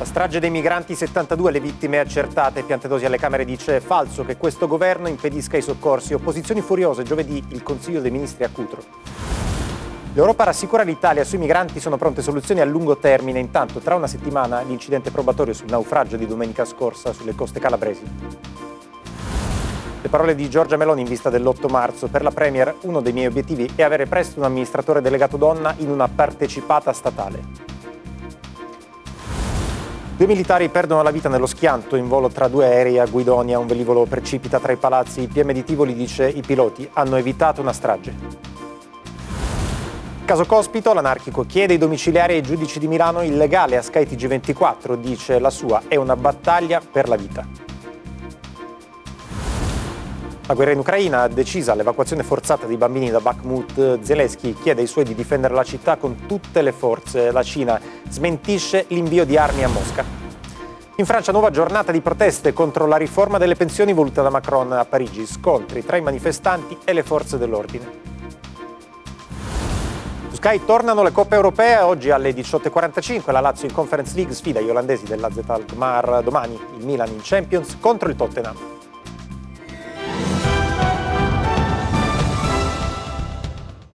La strage dei migranti 72, le vittime accertate. Piantedosi alle Camere dice falso che questo governo impedisca i soccorsi. Opposizioni furiose. Giovedì il Consiglio dei Ministri a Cutro. L'Europa rassicura l'Italia sui migranti, sono pronte soluzioni a lungo termine. Intanto, tra una settimana, l'incidente probatorio sul naufragio di domenica scorsa sulle coste calabresi. Le parole di Giorgia Meloni in vista dell'8 marzo. Per la Premier, uno dei miei obiettivi è avere presto un amministratore delegato donna in una partecipata statale. Due militari perdono la vita nello schianto in volo tra due aerei a Guidonia. Un velivolo precipita tra i palazzi. Il PM di Tivoli dice i piloti hanno evitato una strage. Caso Cospito, l'anarchico chiede i domiciliari ai giudici di Milano illegale a Sky TG24, dice la sua è una battaglia per la vita. La guerra in Ucraina ha decisa l'evacuazione forzata di bambini da Bakhmut. Zelensky chiede ai suoi di difendere la città con tutte le forze. La Cina smentisce l'invio di armi a Mosca. In Francia nuova giornata di proteste contro la riforma delle pensioni voluta da Macron a Parigi. Scontri tra i manifestanti e le forze dell'ordine. Su Sky tornano le coppe europee, oggi alle 18.45 la Lazio in Conference League sfida gli olandesi dell'AZ Alkmaar domani il Milan in Champions contro il Tottenham.